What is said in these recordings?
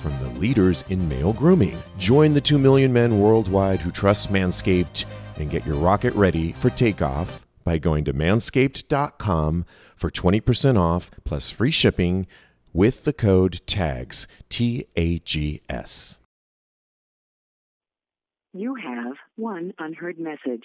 from the leaders in male grooming. Join the 2 million men worldwide who trust Manscaped and get your rocket ready for takeoff by going to manscaped.com for 20% off plus free shipping with the code TAGS, T A G S. You have one unheard message.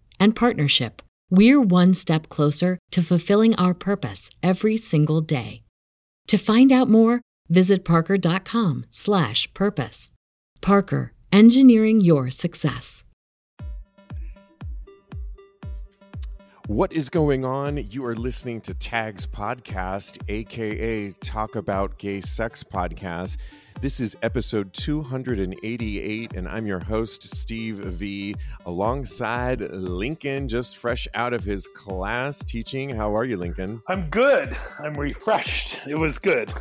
and partnership, we're one step closer to fulfilling our purpose every single day. To find out more, visit parker.com/purpose. Parker, engineering your success. What is going on? You are listening to Tags Podcast, aka Talk About Gay Sex Podcast. This is episode 288, and I'm your host, Steve V, alongside Lincoln, just fresh out of his class teaching. How are you, Lincoln? I'm good. I'm refreshed. It was good.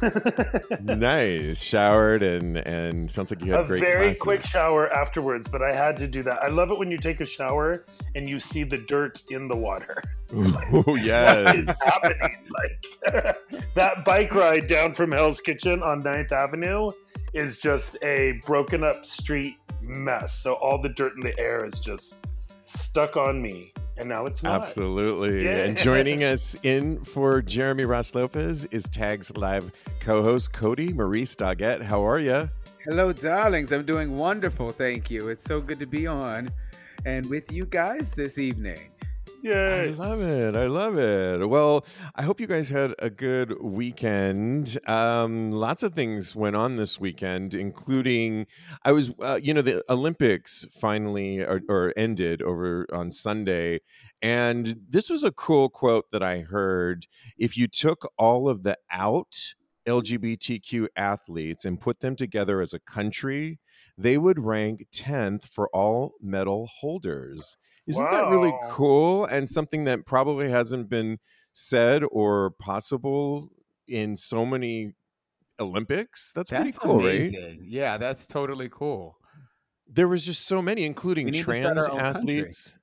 nice. Showered and and sounds like you had a great. very classes. quick shower afterwards, but I had to do that. I love it when you take a shower and you see the dirt in the water. Oh What yes. is happening? Like that bike ride down from Hell's Kitchen on 9th Avenue is just a broken up street mess. So all the dirt in the air is just stuck on me. And now it's not. Absolutely. Yeah. And joining us in for Jeremy Ross Lopez is Tags Live co-host Cody Maurice Doggett. How are you? Hello, darlings. I'm doing wonderful. Thank you. It's so good to be on and with you guys this evening. I love it. I love it. Well, I hope you guys had a good weekend. Um, lots of things went on this weekend, including I was, uh, you know, the Olympics finally or, or ended over on Sunday. And this was a cool quote that I heard. If you took all of the out LGBTQ athletes and put them together as a country, they would rank 10th for all medal holders. Isn't that really cool and something that probably hasn't been said or possible in so many Olympics? That's, pretty That's cool, right? Yeah, that's totally cool. There was just so many, including We need to start trans athletes. country.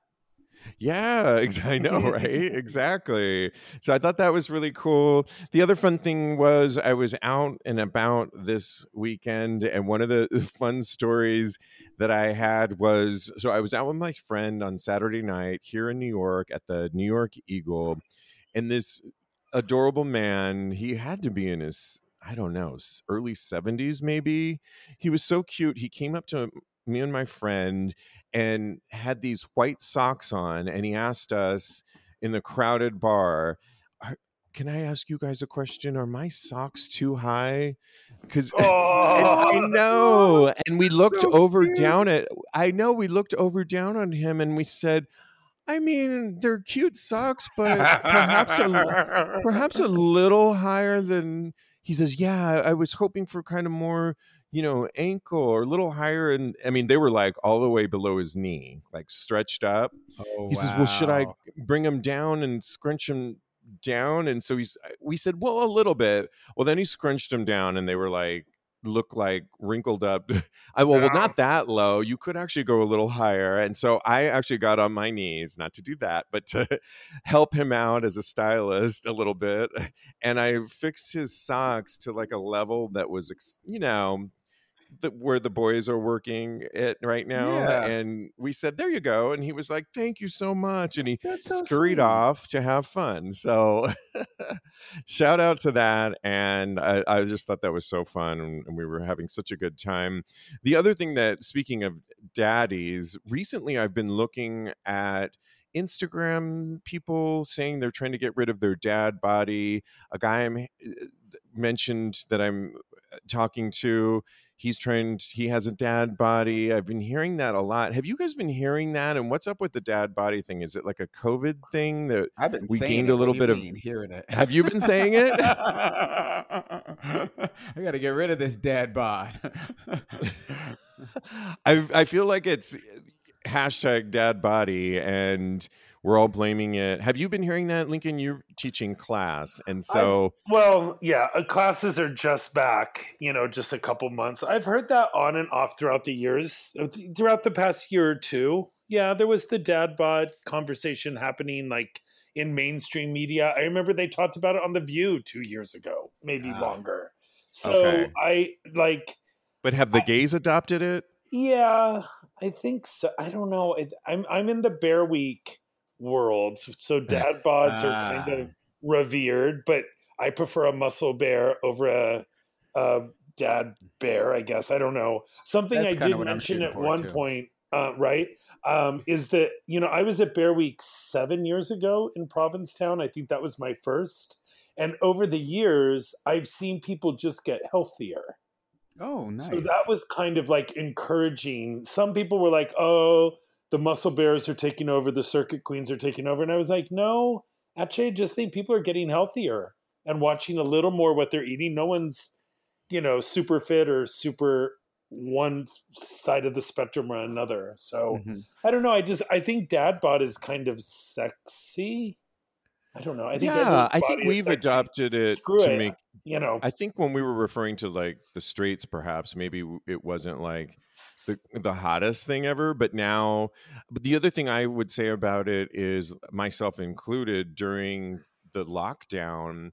Yeah, ex- I know, right? exactly. So I thought that was really cool. The other fun thing was I was out and about this weekend, and one of the fun stories that I had was so I was out with my friend on Saturday night here in New York at the New York Eagle, and this adorable man, he had to be in his I don't know, early 70s maybe. He was so cute. He came up to me and my friend and had these white socks on and he asked us in the crowded bar can i ask you guys a question? Are my socks too high? Because Oh, i know and we looked so over cute. down at i know we looked over down on him and we said i mean they're cute socks but perhaps a, perhaps a little higher than he says yeah i was hoping for kind of more you know ankle or a little higher and i mean they were like all the way below his knee like stretched up. Oh, he says well should i bring him down and scrunch him down? And so he's uh, we said well a little bit. Well then he scrunched him down and they were like look like wrinkled up. I well, well, not that low. You could actually go a little higher. And so I actually got on my knees, not to do that, but to help him out as a stylist a little bit. And I fixed his socks to like a level that was, you know, the, where the boys are working it right now. Yeah. And we said, "There you go." And he was like, "Thank you so much." And he so scurried sweet. off to have fun. So shout out to that. And I, I just thought that was so fun. And we were having such a good time. The other thing that, speaking of daddies, recently I've been looking at Instagram people saying they're trying to get rid of their dad body. A guy I'm, eh, eh, mentioned that I'm uh, talking to. He's trying. He has a dad body. I've been hearing that a lot. Have you guys been hearing that? And what's up with the dad body thing? Is it like a COVID thing that I've been we gained it. a little bit you of- hearing it. Have you been saying it? I got to get rid of this dad bod. I I feel like it's hashtag dad body, and we're all blaming it. Have you been hearing that, Lincoln? You're teaching class, and so Well, yeah, uh, classes are just back, you know, just a couple months. I've heard that on and off throughout the years, uh, th- throughout the past year or two. Yeah, there was the dad bod conversation happening like in mainstream media. I remember they talked about it on The View two years ago, maybe Ah. longer. So Okay. I like, but have the gays adopted it? yeah, I think so. I don't know. I, I'm I'm in the Bear Week world, so- so dad bods are kind of Ah. revered, but I prefer a muscle bear over a, a dad bear. I guess I don't know. Something That's I did mention at one too. point, uh, right? Um, is that you know I was at Bear Week seven years ago in Provincetown. I think that was my first, and over the years I've seen people just get healthier. Oh, nice. So that was kind of like encouraging. Some people were like, "Oh, the muscle bears are taking over, the circuit queens are taking over," and I was like, "No, actually, I just think people are getting healthier and watching a little more what they're eating. No one's, you know, super fit or super one side of the spectrum or another. So Mhm. I don't know. I just I think dad bod is kind of sexy. I don't know. I think yeah, I think we've adopted it to it. make You know, I think when we were referring to like the straights, perhaps maybe it wasn't like the the hottest thing ever. But now, but the other thing I would say about it is, myself included, during the lockdown,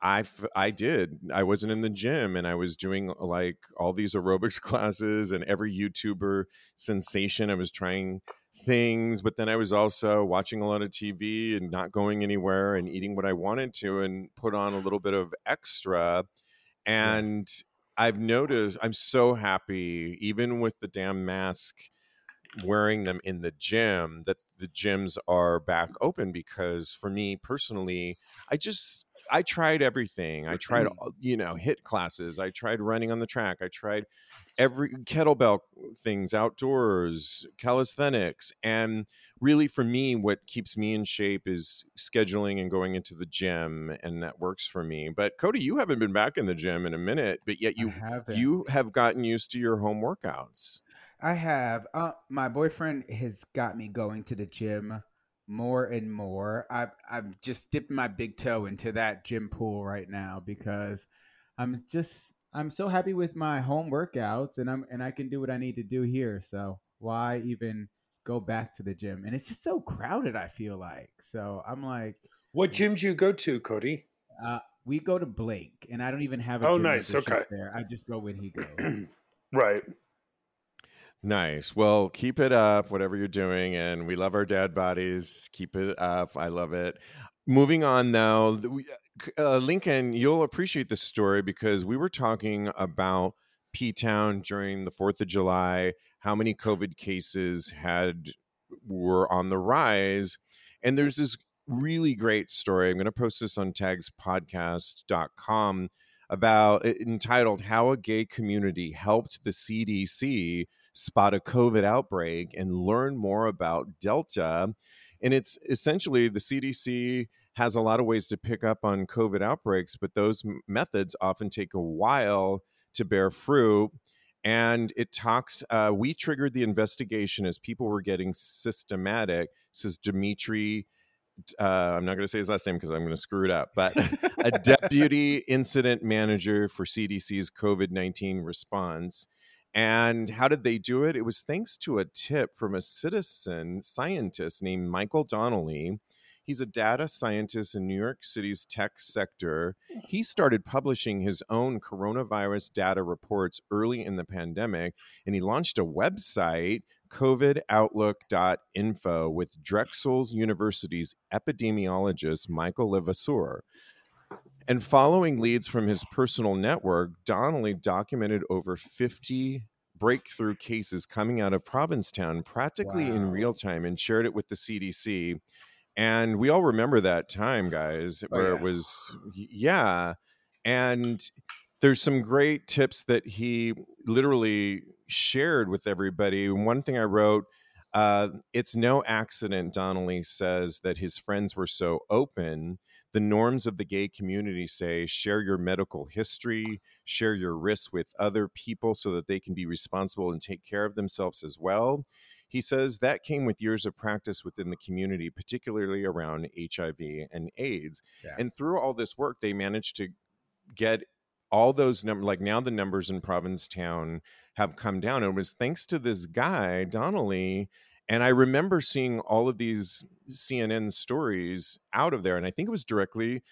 I f- I did. I wasn't in the gym, and I was doing like all these aerobics classes, and every YouTuber sensation. I was trying things, but then I was also watching a lot of TV and not going anywhere and eating what I wanted to and put on a little bit of extra. And I've noticed I'm so happy, even with the damn mask, wearing them in the gym, that the gyms are back open because for me personally, I just I tried everything. I tried, you know, HIIT classes. I tried running on the track. I tried every kettlebell things outdoors, calisthenics. And really, for me, what keeps me in shape is scheduling and going into the gym. And that works for me. But Cody, you haven't been back in the gym in a minute, but yet you. You have gotten used to your home workouts. I have. Uh, my boyfriend has got me going to the gym more and more. I, I'm just dipping my big toe into that gym pool right now because I'm just I'm so happy with my home workouts and I'm and I can do what I need to do here. So why even go back to the gym? And it's just so crowded. I feel like so I'm like. what gym do you go to, Cody? Uh, we go to Blake, and I don't even have a Oh, nice, okay. there. I just go when he goes. Right. Nice. Well, keep it up, whatever you're doing. And we love our dad bodies. Keep it up. I love it. Moving on, though, uh, Lincoln, you'll appreciate this story because we were talking about P Town during the 4th of July, how many COVID cases had were on the rise. And there's this really great story. I'm going to post this on tagspodcast.com about entitled How a Gay Community Helped the CDC spot a COVID outbreak and learn more about Delta. And it's essentially the CDC has a lot of ways to pick up on COVID outbreaks, but those methods often take a while to bear fruit. And it talks, uh, we triggered the investigation as people were getting systematic, says Dimitri uh, I'm not going to say his last name because I'm going to screw it up, but a deputy incident manager for CDC's COVID 19 response. And how did they do it? It was thanks to a tip from a citizen scientist named Michael Donnelly. He's a data scientist in New York City's tech sector. Hmm. He started publishing his own coronavirus data reports early in the pandemic, and he launched a website, covidoutlook.info, with Drexel's University's epidemiologist Michael Levasseur. And following leads from his personal network, Donnelly documented over 50 breakthrough cases coming out of Provincetown practically wow. in real time and shared it with the CDC. And we all remember that time, guys, oh, where yeah. it was, yeah. And there's some great tips that he literally shared with everybody. One thing I wrote uh, it's no accident, Donnelly says, that his friends were so open the norms of the gay community say share your medical history, share your risks with other people so that they can be responsible and take care of themselves as well. He says that came with years of practice within the community, particularly around HIV and AIDS. Yeah. And through all this work, they managed to get all those numbers like now the numbers in provincetown have come down and it was thanks to this guy donnelly and I remember seeing all of these CNN stories out of there. And I think it was directly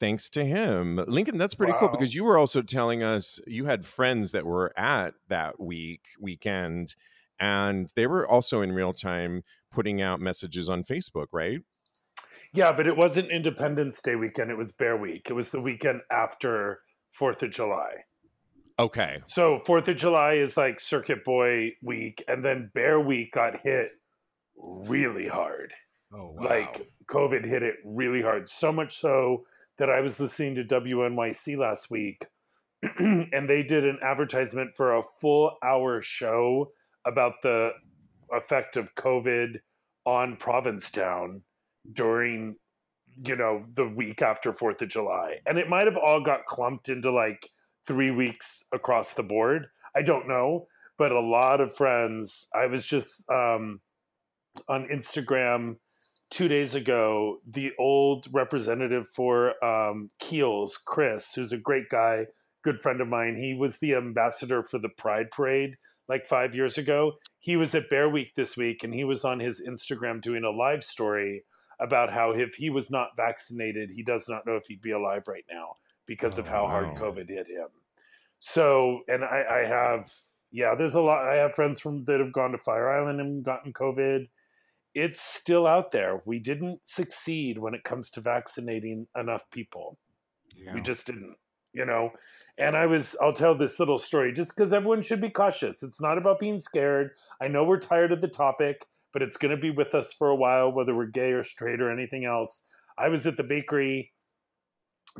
thanks to him. Lincoln, that's pretty wow. cool because you were also telling us you had friends that were at that week, weekend, and they were also in real time putting out messages on Facebook, right? Yeah, but it wasn't Independence Day weekend. It was Bear Week. It was the weekend after Fourth of July. Okay. So Fourth of July is like Circuit Boy week, and then Bear Week got hit really hard. Oh wow! Like COVID hit it really hard, so much so that I was listening to WNYC last week, and they did an advertisement for a full hour show about the effect of COVID on Provincetown during you know the week after Fourth of July, and it might have all got clumped into like three weeks across the board. I don't know, but a lot of friends. I was just um, on Instagram two days ago. The old representative for um, Kiehl's, Chris, who's a great guy, good friend of mine. He was the ambassador for the Pride Parade like five years ago. He was at Bear Week this week, and he was on his Instagram doing a live story about how if he was not vaccinated, he does not know if he'd be alive right now because oh, of how wow. hard COVID hit him. So, and I, I have, yeah, there's a lot. I have friends from that have gone to Fire Island and gotten COVID. It's still out there. We didn't succeed when it comes to vaccinating enough people. Yeah. We just didn't, you know. And I was, I'll tell this little story just because everyone should be cautious. It's not about being scared. I know we're tired of the topic, but it's going to be with us for a while, whether we're gay or straight or anything else. I was at the bakery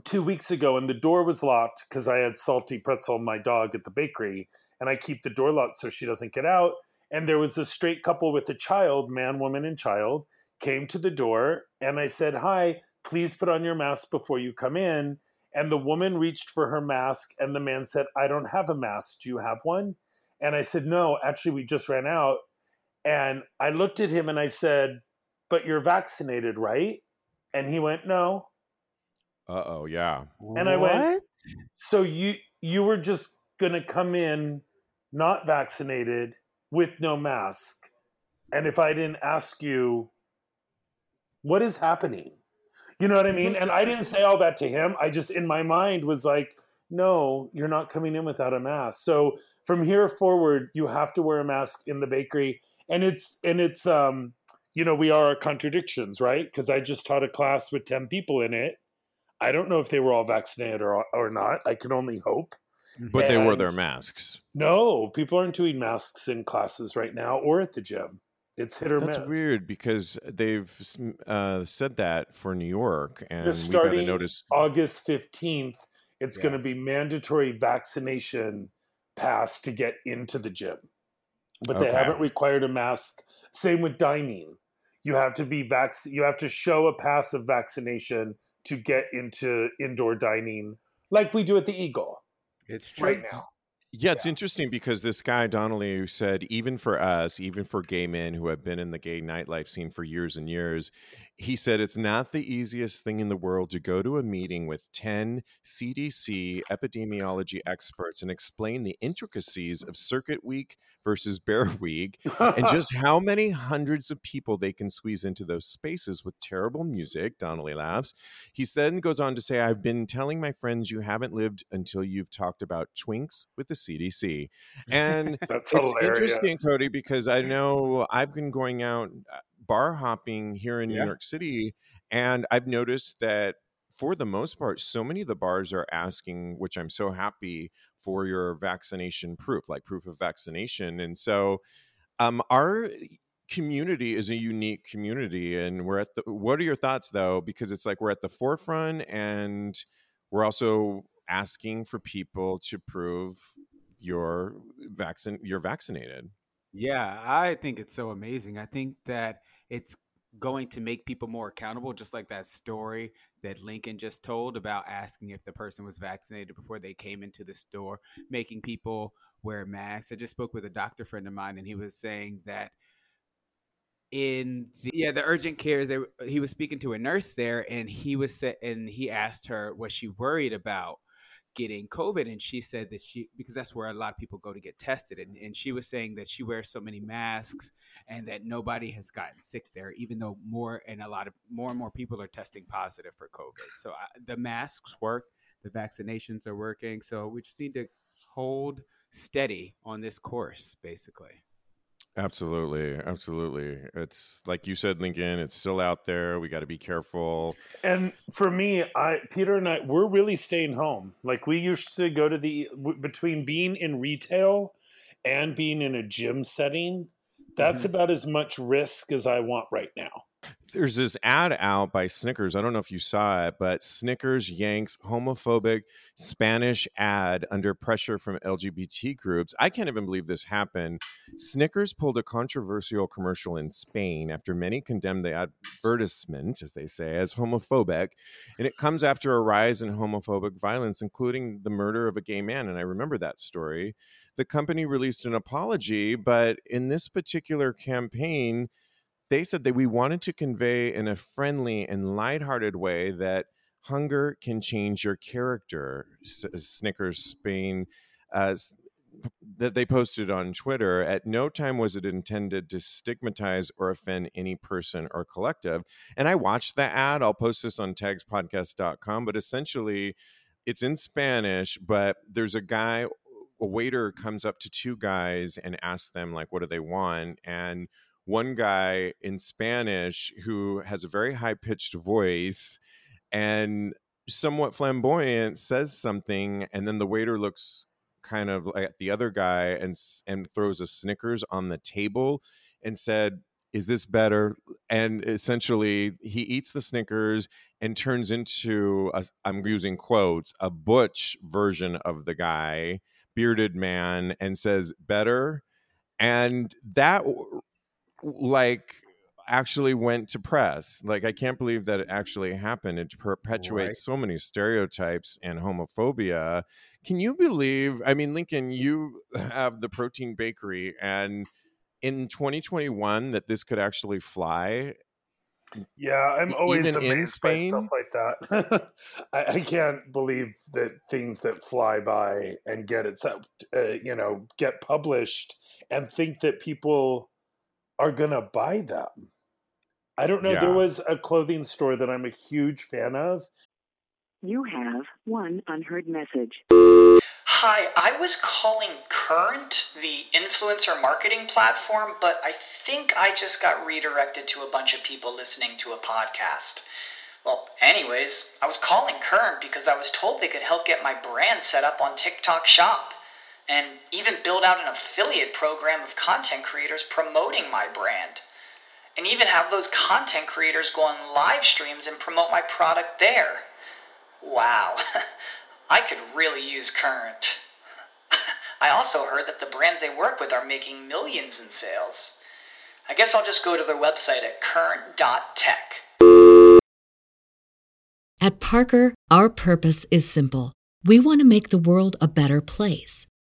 two weeks ago and the door was locked because I had salty pretzel my dog at the bakery and I keep the door locked so she doesn't get out. And there was a straight couple with a child, man, woman, and child, came to the door and I said, Hi, please put on your mask before you come in. And the woman reached for her mask and the man said, I don't have a mask. Do you have one? And I said, No, actually, we just ran out. And I looked at him and I said, But you're vaccinated, right? And he went, No. Uh oh, yeah. And I went, so you you were just gonna come in not vaccinated with no mask, and if I didn't ask you, what is happening? You know what I mean? And I didn't say all that to him. I just in my mind was like, no, you're not coming in without a mask. So from here forward, you have to wear a mask in the bakery, and it's and it's um you know we are contradictions, right? Because I just taught a class with ten people in it I don't know if they were all vaccinated or or not. I can only hope. But and they wore their masks. No, people aren't doing masks in classes right now or at the gym. It's hit or That's miss. weird because they've uh, said that for New York, and we got to notice August fifteenth. It's yeah. going to be mandatory vaccination pass to get into the gym, but they okay. haven't required a mask. Same with dining. You have to be vac. You have to show a pass of vaccination to get into indoor dining like we do at the Eagle. It's true. Right now. Yeah, it's interesting because this guy Donnelly said, even for us, even for gay men who have been in the gay nightlife scene for years and years, he said it's not the easiest thing in the world to go to a meeting with 10 CDC epidemiology experts and explain the intricacies of Circuit Week versus Bear Week and just how many hundreds of people they can squeeze into those spaces with terrible music. Donnelly laughs. He then goes on to say, I've been telling my friends you haven't lived until you've talked about twinks with the CDC. And That's it's hilarious. interesting, Cody, because I know I've been going out uh, bar hopping here in Yeah. New York City, and I've noticed that for the most part, so many of the bars are asking, which I'm so happy for your vaccination proof, like proof of vaccination. And so, um, our community is a unique community, and we're at the. What are your thoughts, though? Because it's like we're at the forefront, and we're also asking for people to prove you're vaccin you're vaccinated. Yeah, I think it's so amazing. I think that it's going to make people more accountable, just like that story that Lincoln just told about asking if the person was vaccinated before they came into the store, making people wear masks. I just spoke with a doctor friend of mine, and he was saying that in the, yeah the urgent cares he was speaking to a nurse there and he was and he asked her what she worried about getting COVID. And she said that she, because that's where a lot of people go to get tested. And, and she was saying that she wears so many masks and that nobody has gotten sick there, even though more and a lot of more and more people are testing positive for COVID. So I, the masks work, the vaccinations are working. So we just need to hold steady on this course, basically. Absolutely, absolutely. It's like you said, Lincoln. It's still out there. We got to be careful. And for me, I Peter and I we're really staying home. Like we used to go to the between being in retail and being in a gym setting. That's Mhm. about as much risk as I want right now. There's this ad out by Snickers. I don't know if you saw it, but Snickers yanks homophobic Spanish ad under pressure from LGBT groups. I can't even believe this happened. Snickers pulled a controversial commercial in Spain after many condemned the advertisement, as they say, as homophobic. And it comes after a rise in homophobic violence, including the murder of a gay man. And I remember that story. The company released an apology, but in this particular campaign, they said that we wanted to convey in a friendly and lighthearted way that hunger can change your character. S- Snickers Spain, uh, that they posted on Twitter. At no time was it intended to stigmatize or offend any person or collective. And I watched the ad. I'll post this on tagspodcast.com, but essentially it's in Spanish, but there's a guy, a waiter comes up to two guys and asks them, like, what do they want? And one guy in Spanish who has a very high pitched voice and somewhat flamboyant says something, and then the waiter looks kind of like at the other guy and and throws a Snickers on the table and said, "Is this better?" And essentially, he eats the Snickers and turns into I'm using quotes a butch version of the guy, bearded man, and says, "Better." And that like actually went to press. Like I can't believe that it actually happened. It perpetuates Right. so many stereotypes and homophobia. Can you believe? I mean, Lincoln, you have the Protein Bakery, and in 2021, that this could actually fly. Yeah, I'm always even in amazed by stuff like that. I, I can't believe that things that fly by and get accept, uh, you know, get published and think that people are gonna buy them. I don't know. There was a clothing store that I'm a huge fan of. You have one unheard message. Hi, I was calling Current, the influencer marketing platform, but I think I just got redirected to a bunch of people listening to a podcast. Well, anyways, I was calling Current because I was told they could help get my brand set up on TikTok Shop and even build out an affiliate program of content creators promoting my brand. And even have those content creators go on live streams and promote my product there. Wow, I could really use Current. I also heard that the brands they work with are making millions in sales. I guess I'll just go to their website at current.tech. At Parker, our purpose is simple. We want to make the world a better place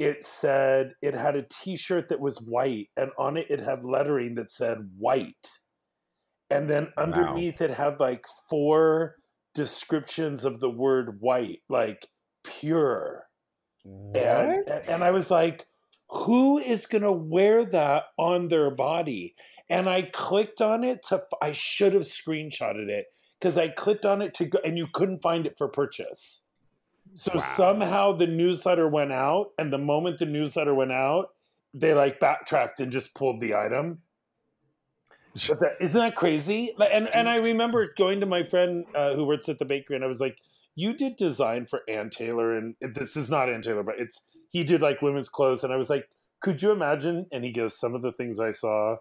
it said it had a T-shirt that was white, and on it it had lettering that said "white," and then underneath it had like four descriptions of the word "white," like pure. And, and I was like, who is going to wear that on their body? And I clicked on it to, I should have screenshotted it because I clicked on it to go, and you couldn't find it for purchase. So Wow. somehow the newsletter went out, and the moment the newsletter went out, they like backtracked and just pulled the item. But that, isn't that crazy? And and I remember going to my friend uh, who works at the bakery, and I was like, "You did design for Ann Taylor, and this is not Ann Taylor, but it's he did like women's clothes." And I was like, "Could you imagine?" And he goes, "Some of the things I saw,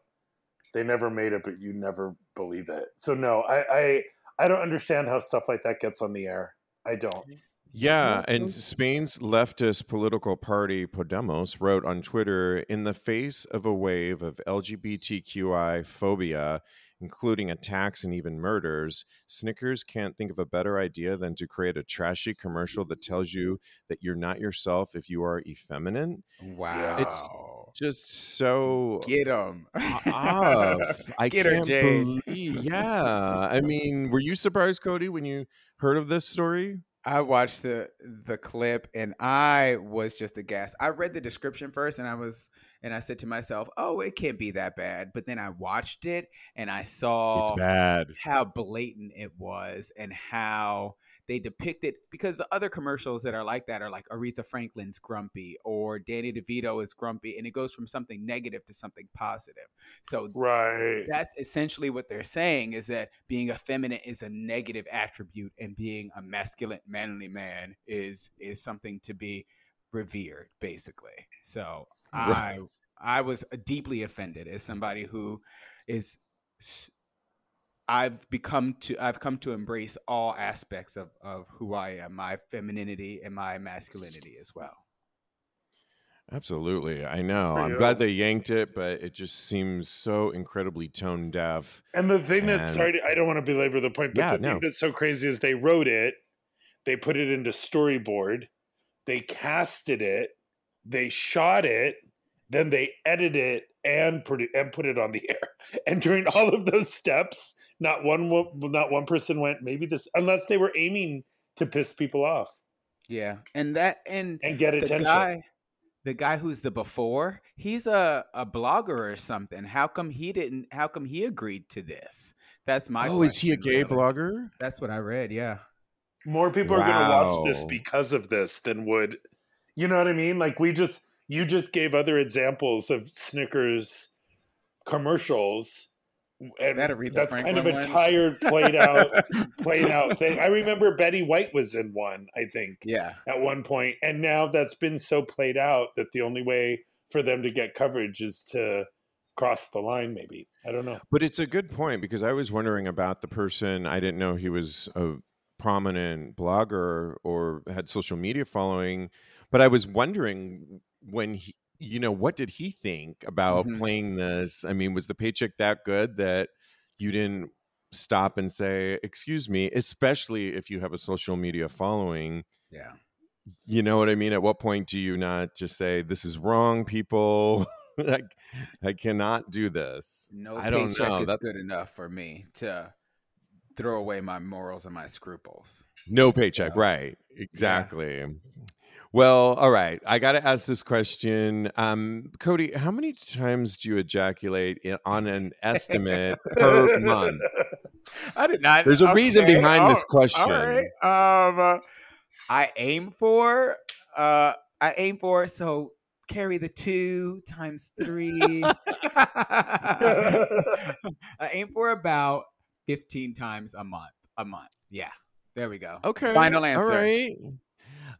they never made it, but you never believe it." So no, I I, I don't understand how stuff like that gets on the air. I don't. Yeah, and Spain's leftist political party Podemos wrote on Twitter in the face of a wave of LGBTQI phobia, including attacks and even murders, Snickers can't think of a better idea than to create a trashy commercial that tells you that you're not yourself if you are effeminate. Wow. It's Just so Get them. off. I Get her, can't Jade. believe. Yeah, I mean, were you surprised, Cody, when you heard of this story? I watched the the clip and I was just aghast. I read the description first and I was and I said to myself, "Oh, it can't be that bad." But then I watched it and I saw how blatant it was and how they depicted because the other commercials that are like that are like Aretha Franklin's grumpy or Danny DeVito is grumpy and it goes from something negative to something positive. So Right. that's essentially what they're saying is that being effeminate is a negative attribute and being a masculine manly man is is something to be revered basically so i Right. i was deeply offended as somebody who is i've become to i've come to embrace all aspects of of who i am my femininity and my masculinity as well Absolutely. I know. I'm glad they yanked it, but it just seems so incredibly tone deaf. And the thing that And- sorry, I don't want to belabor the point, but Yeah, the no. thing that's so crazy is they wrote it, they put it into storyboard, they casted it, they shot it, then they edited it and put it and put it on the air. And during all of those steps, not one not one person went maybe this unless they were aiming to piss people off yeah and that and and get attention. the guy the guy who's the before he's a, a blogger or something how come he didn't how come he agreed to this that's my oh, is he a gay really. blogger? that's what i read yeah more people are going to watch this because of this than would you know what i mean like we just you just gave other examples of snickers commercials and That Aretha that's kind of a one? tired played out played out thing i remember betty white was in one i think yeah at one point and now that's been so played out that the only way for them to get coverage is to cross the line maybe i don't know But it's a good point because I was wondering about the person. I didn't know he was a prominent blogger or had social media following, but I was wondering when he, you know, what did he think about Mhm. playing this? I mean, was the paycheck that good that you didn't stop and say, "Excuse me," especially if you have a social media following? yeah You know what I mean? At what point do you not just say, "This is wrong, people"? I, I cannot do this. no I don't paycheck know. is That's good enough for me to throw away my morals and my scruples No paycheck, So, right? Exactly. Well, all right. I got to ask this question, um, Cody. How many times do you ejaculate in, on an estimate per month? i did not There's a reason okay, behind this question. all right um uh, i aim for uh i aim for so carry the two times three I aim for about 15 times a month. A month. Yeah. There we go. Okay. Final answer. All right.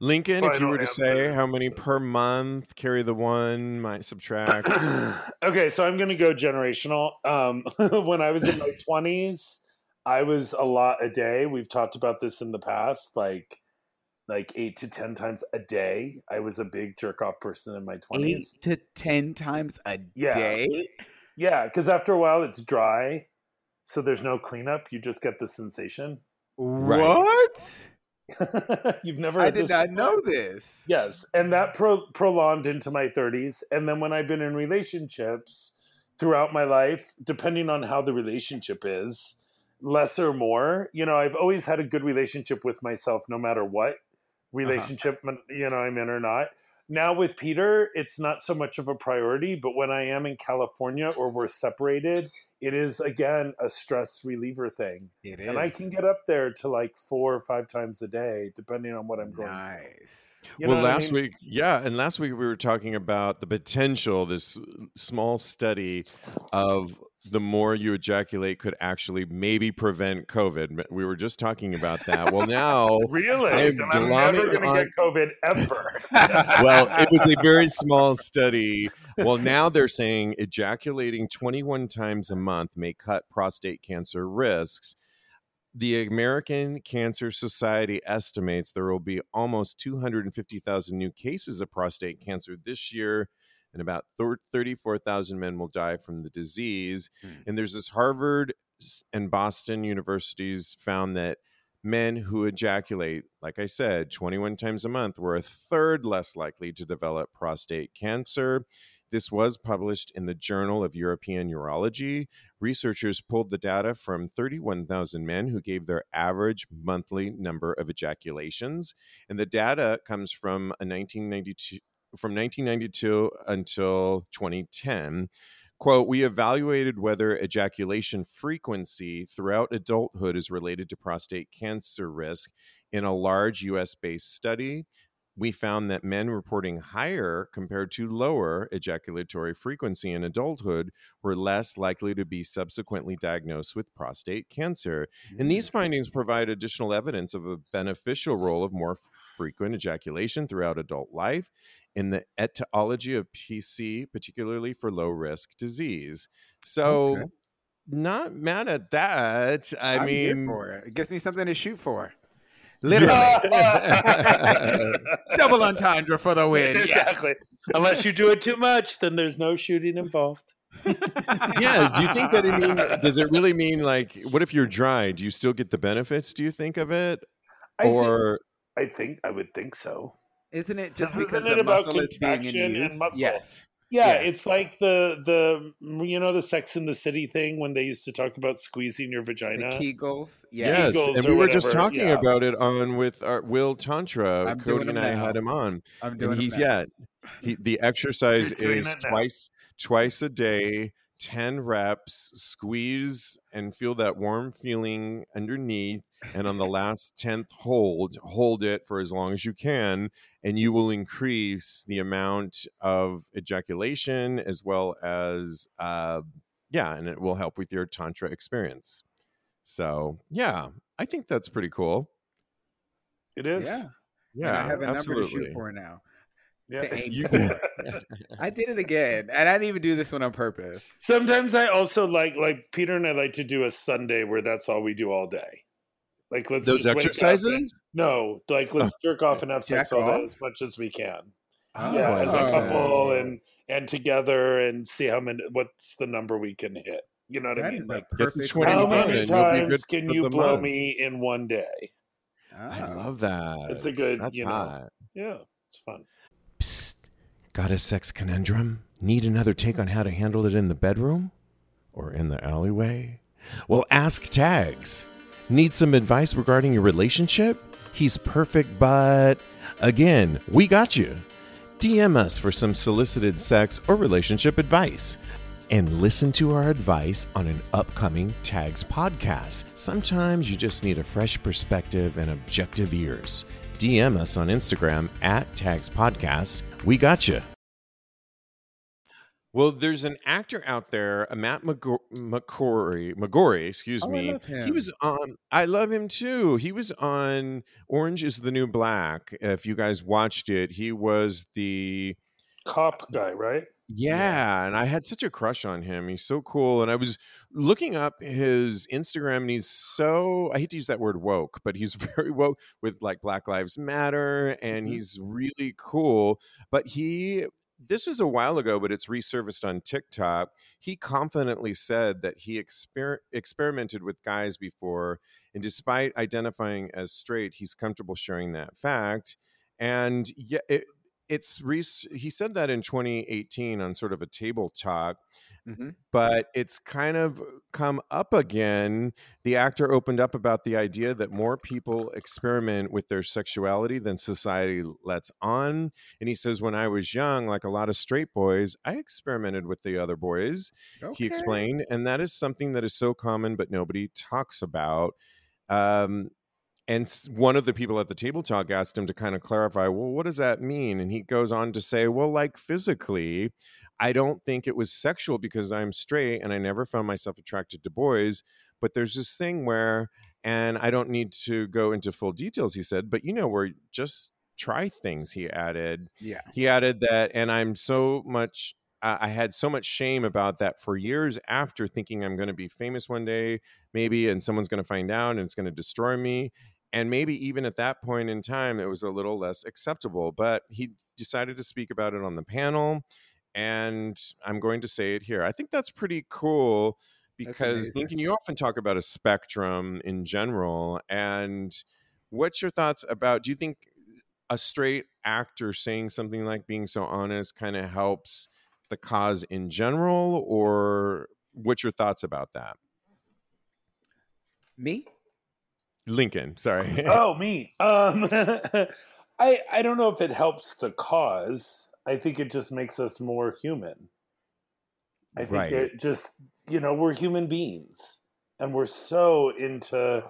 Lincoln, if you were to say how many per month, carry the one, might subtract. okay, so I'm going to go generational. Um, when I was in my 20s, I was a lot a day. We've talked about this in the past, like like eight to ten times a day. I was a big jerk off person in my 20s. Eight to ten times a Yeah. day. Yeah, because after a while it's dry, so there's no cleanup. You just get the sensation. Right. What? You've never. I did not before? know this. Yes, and that pro- prolonged into my 30s, and then when I've been in relationships throughout my life, depending on how the relationship is, less or more. You know, I've always had a good relationship with myself, no matter what uh-huh. relationship you know I'm in or not. Now with Peter, it's not so much of a priority, but when I am in California or we're separated, it is again a stress reliever thing. It is. And I can get up there to like four or five times a day, depending on what I'm going through. nice. You know well, what I last mean? week, yeah, and last week we were talking about the potential, this uh, small study of the more you ejaculate could actually maybe prevent COVID. We were just talking about that. Well, now, Really? I am Then I'm never going to on- get COVID ever. well, it was a very small study. Well, now they're saying ejaculating 21 times a month may cut prostate cancer risks. The American Cancer Society estimates there will be almost 250,000 new cases of prostate cancer this year, and about 34,000 men will die from the disease. Hmm. And there's this Harvard and Boston universities found that men who ejaculate, like I said, 21 times a month were a third less likely to develop prostate cancer. This was published in the Journal of European Urology. Researchers pulled the data from 31,000 men who gave their average monthly number of ejaculations, and the data comes from a 1992 from 1992 until 2010 quote we evaluated whether ejaculation frequency throughout adulthood is related to prostate cancer risk. In a large us based study we found that men reporting higher compared to lower ejaculatory frequency in adulthood were less likely to be subsequently diagnosed with prostate cancer. And these mm. findings provide additional evidence of a beneficial role of more frequent ejaculation throughout adult life in the etiology of PC, particularly for low risk disease. So, Okay. not mad at that. I I'm mean, for it. It gives me something to shoot for. Literally, double entendre for the win. exactly. Unless you do it too much, then there's no shooting involved. yeah. Do you think that it mean? Does it really mean like? What if you're dry? Do you still get the benefits? Do you think of it, I think, or I think I would think so. Isn't it just Isn't because it the about muscle is being in contraction and use? muscle? Yes. Yeah, Yeah. it's like the the you know the Sex in the City thing when they used to talk about squeezing your The vagina. Kegels. Yeah. yes? Kegels And we were just talking yeah. about it on with our Will Tantra. I'm Cody and I now. had him on. I'm doing and he's now. yeah he, the exercise is twice twice a day 10 reps squeeze and feel that warm feeling underneath and on the last 10th hold hold it for as long as you can and you will increase the amount of ejaculation as well as uh yeah and it will help with your tantra experience so yeah i think that's pretty cool It is. Yeah. yeah and I have a number to shoot for now. Yeah. You for. I did it again, and I didn't even do this one on purpose. Sometimes I also like like Peter and I like to do a Sunday where that's all we do all day. Like let's those just exercises no, like let's jerk off and have sex Jack all day as much as we can. Oh, yeah, as a okay. couple and and together and see how many what's the number we can hit. You know what I mean? is Like perfect. 20 how to do month many it. and you'll be good times can you blow month. me in one day? I Ah. love that. It's a good, That's you know. hot. Yeah, it's fun. Psst. Got a sex conundrum? Need another take on how to handle it in the bedroom? Or in the alleyway? Well, ask Tags. Need some advice regarding your relationship? He's perfect, but again, we got you. DM us for some solicited sex or relationship advice. And listen to our advice on an upcoming Tags podcast. Sometimes you just need a fresh perspective and objective ears. DM us on Instagram at Tags Podcast. We got you. Well, there's an actor out there, Matt McGorry, McGorry, excuse Oh, I me. He was on. I love him too. He was on Orange Is the New Black. If you guys watched it, he was the Cop guy, right? Yeah. yeah, and I had such a crush on him. He's so cool. And I was looking up his Instagram, and he's so I hate to use that word woke, but he's very woke with like Black Lives Matter, and Mhm. he's really cool. But he this was a while ago, but it's resurfaced on TikTok. He confidently said that he exper- experimented with guys before, and despite identifying as straight, he's comfortable sharing that fact. And yeah, it, it's he said that in 2018 on sort of a table talk Mhm. but it's kind of come up again. The actor opened up about the idea that more people experiment with their sexuality than society lets on. And he says, When I was young, like a lot of straight boys, I experimented with the other boys, he explained. And that is something that is so common, but nobody talks about. Um, and one of the people at the table talk asked him to kind of clarify, well, what does that mean? And he goes on to say, well, like physically, I don't think it was sexual because I'm straight and I never found myself attracted to boys. But there's this thing where, and I don't need to go into full details, he said, but you know, we're just try things, he added. Yeah. He added that, and I'm so much, I had so much shame about that for years after thinking I'm going to be famous one day, maybe, and someone's going to find out and it's going to destroy me. And maybe even at that point in time, it was a little less acceptable. But he decided to speak about it on the panel. And I'm going to say it here. I think that's pretty cool because. Lincoln, you often talk about a spectrum in general. And what's your thoughts about do you think a straight actor saying something like being so honest kind of helps the cause in general? Or what's your thoughts about that? Me? Lincoln, sorry. oh, me. Um, I I don't know if it helps the cause. I think it just makes us more human. I think Right. it just you know we're human beings, and we're so into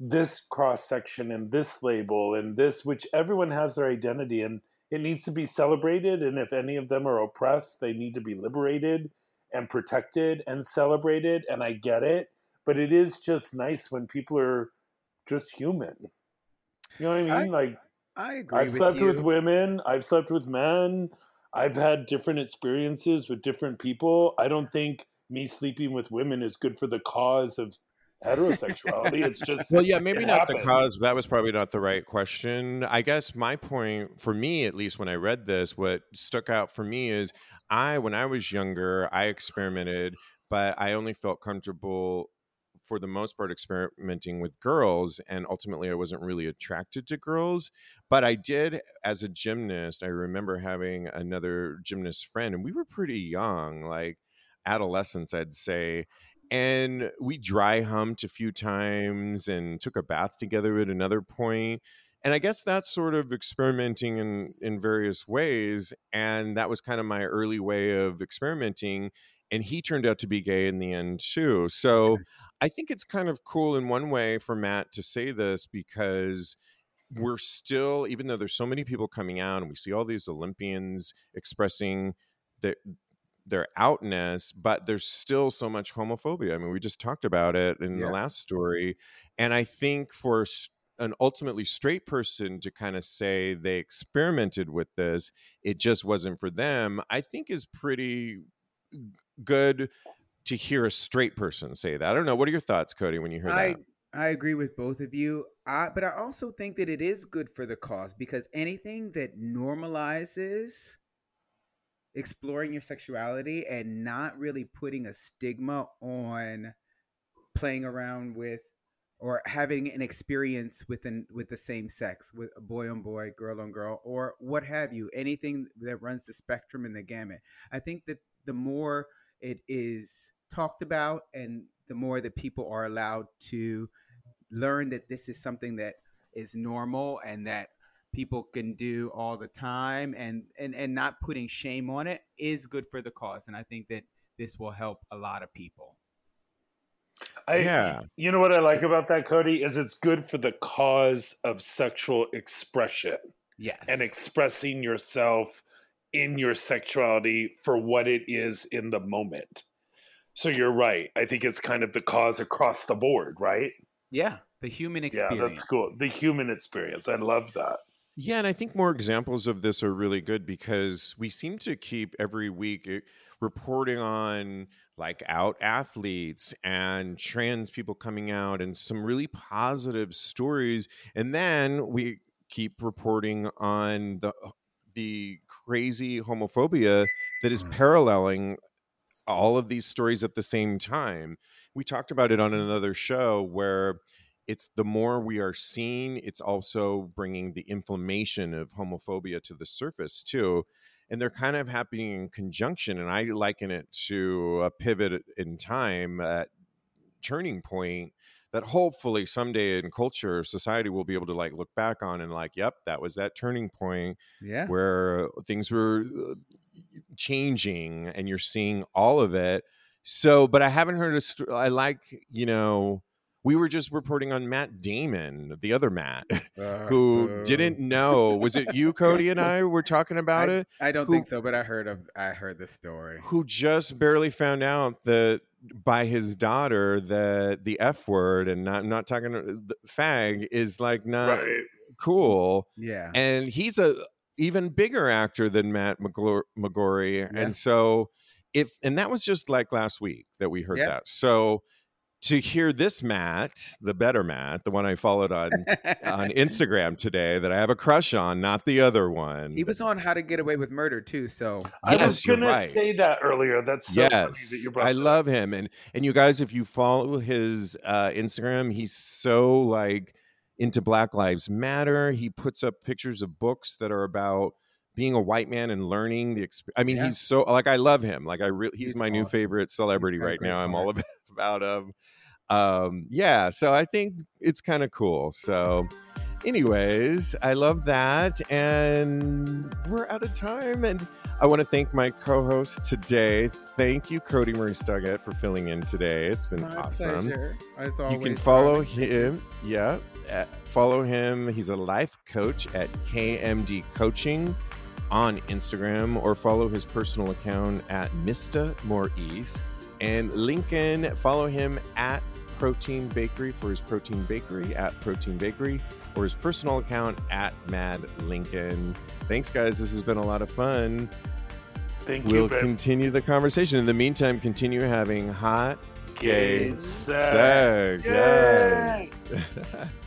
this cross section and this label and this, which everyone has their identity and it needs to be celebrated. And if any of them are oppressed, they need to be liberated and protected and celebrated. And I get it, but it is just nice when people are just human. You know what I I mean? like I agree I've with slept you. with women, I've slept with men, I've had different experiences with different people. I don't think me sleeping with women is good for the cause of heterosexuality. it's just Well, yeah, maybe it not the cause. That was probably not the right question. I guess my point, for me at least, when I read this, what stuck out for me is I, when I was younger, I experimented, but I only felt comfortable for the most part experimenting with girls and ultimately I wasn't really attracted to girls but I did as a gymnast I remember having another gymnast friend and we were pretty young like adolescents I'd say and we dry humped a few times and took a bath together at another point and i guess that's sort of experimenting in in various ways and that was kind of my early way of experimenting and he turned out to be gay in the end too so i think it's kind of cool in one way for matt to say this because we're still even though there's so many people coming out and we see all these olympians expressing their their outness, but there's still so much homophobia. I mean, we just talked about it in Yeah. the last story. And I think for an ultimately straight person to kind of say they experimented with this, it just wasn't for them, I think is pretty good to hear a straight person say that. I don't know. What are your thoughts, Cody, when you hear I that? I agree with both of you. I, but I also think that it is good for the cause because anything that normalizes exploring your sexuality and not really putting a stigma on playing around with or having an experience with an with the same sex with a boy on boy girl on girl or what have you anything that runs the spectrum and the gamut i think that the more it is talked about and the more that people are allowed to learn that this is something that is normal and that people can do all the time and and and not putting shame on it is good for the cause and i think that this will help a lot of people I, Yeah. You know what I like about that, Cody, is it's good for the cause of sexual expression yes and expressing yourself in your sexuality for what it is in the moment. So you're right. I think it's kind of the cause across the board, right? Yeah, the human experience. Yeah, that's cool. The human experience. I love that. Yeah, and I think more examples of this are really good because we seem to keep every week eh, reporting on like out athletes and trans people coming out and some really positive stories and then we keep reporting on the the crazy homophobia that is Mhm. paralleling all of these stories at the same time. We talked about it on another show where it's the more we are seeing, it's also bringing the inflammation of homophobia to the surface too. And they're kind of happening in conjunction. And I liken it to a pivot in time, a turning point that hopefully someday in culture, society will be able to like look back on and like, yep, that was that turning point Yeah. where uh, things were uh, changing and you're seeing all of it. So, but I haven't heard a st- I like, you know, we were just reporting on Matt Damon, the other Matt, uh, who uh. didn't know. Was it you, Cody, and I were talking about I, it? I don't who- think so, but I heard of I heard the story. Who just barely found out that by his daughter that the F word and not not talking the fag is like not right. cool. Yeah. and he's a even bigger actor than Matt McGlor- McGorry, Yeah. and so if and that was just like last week that we heard Yeah. that. So to hear this Matt, the better Matt, the one I followed on on Instagram today, that I have a crush on, not the other one. He was on How to Get Away with Murder too, so I was Yes, you're gonna right. say that earlier. That's so funny yes, that you brought I that love him, and and you guys, if you follow his uh, Instagram, he's so like into Black Lives Matter. He puts up pictures of books that are about being a white man and learning the experience. I mean, Yeah. he's so like I love him. Like I really, he's, He's my new favorite celebrity got a right now. I'm all about, about him. Um, yeah, so I think it's kind of cool. So. Anyways, I love that. And we're out of time. And I want to thank my co host today. Thank you, Cody Murray Stuggett, for filling in today. It's been my awesome. pleasure. As You can follow. Him. Yeah. uh, follow him. He's a life coach at KMD Coaching on Instagram or follow his personal account at Mista Morees. And Lincoln, follow him at Protein Bakery for his Protein Bakery at Protein Bakery or his personal account at Mad Lincoln. Thanks, guys. This has been a lot of fun. Thank you. We'll you, babe. continue the conversation. In the meantime, continue having hot Gay gay sex. sex. Yes.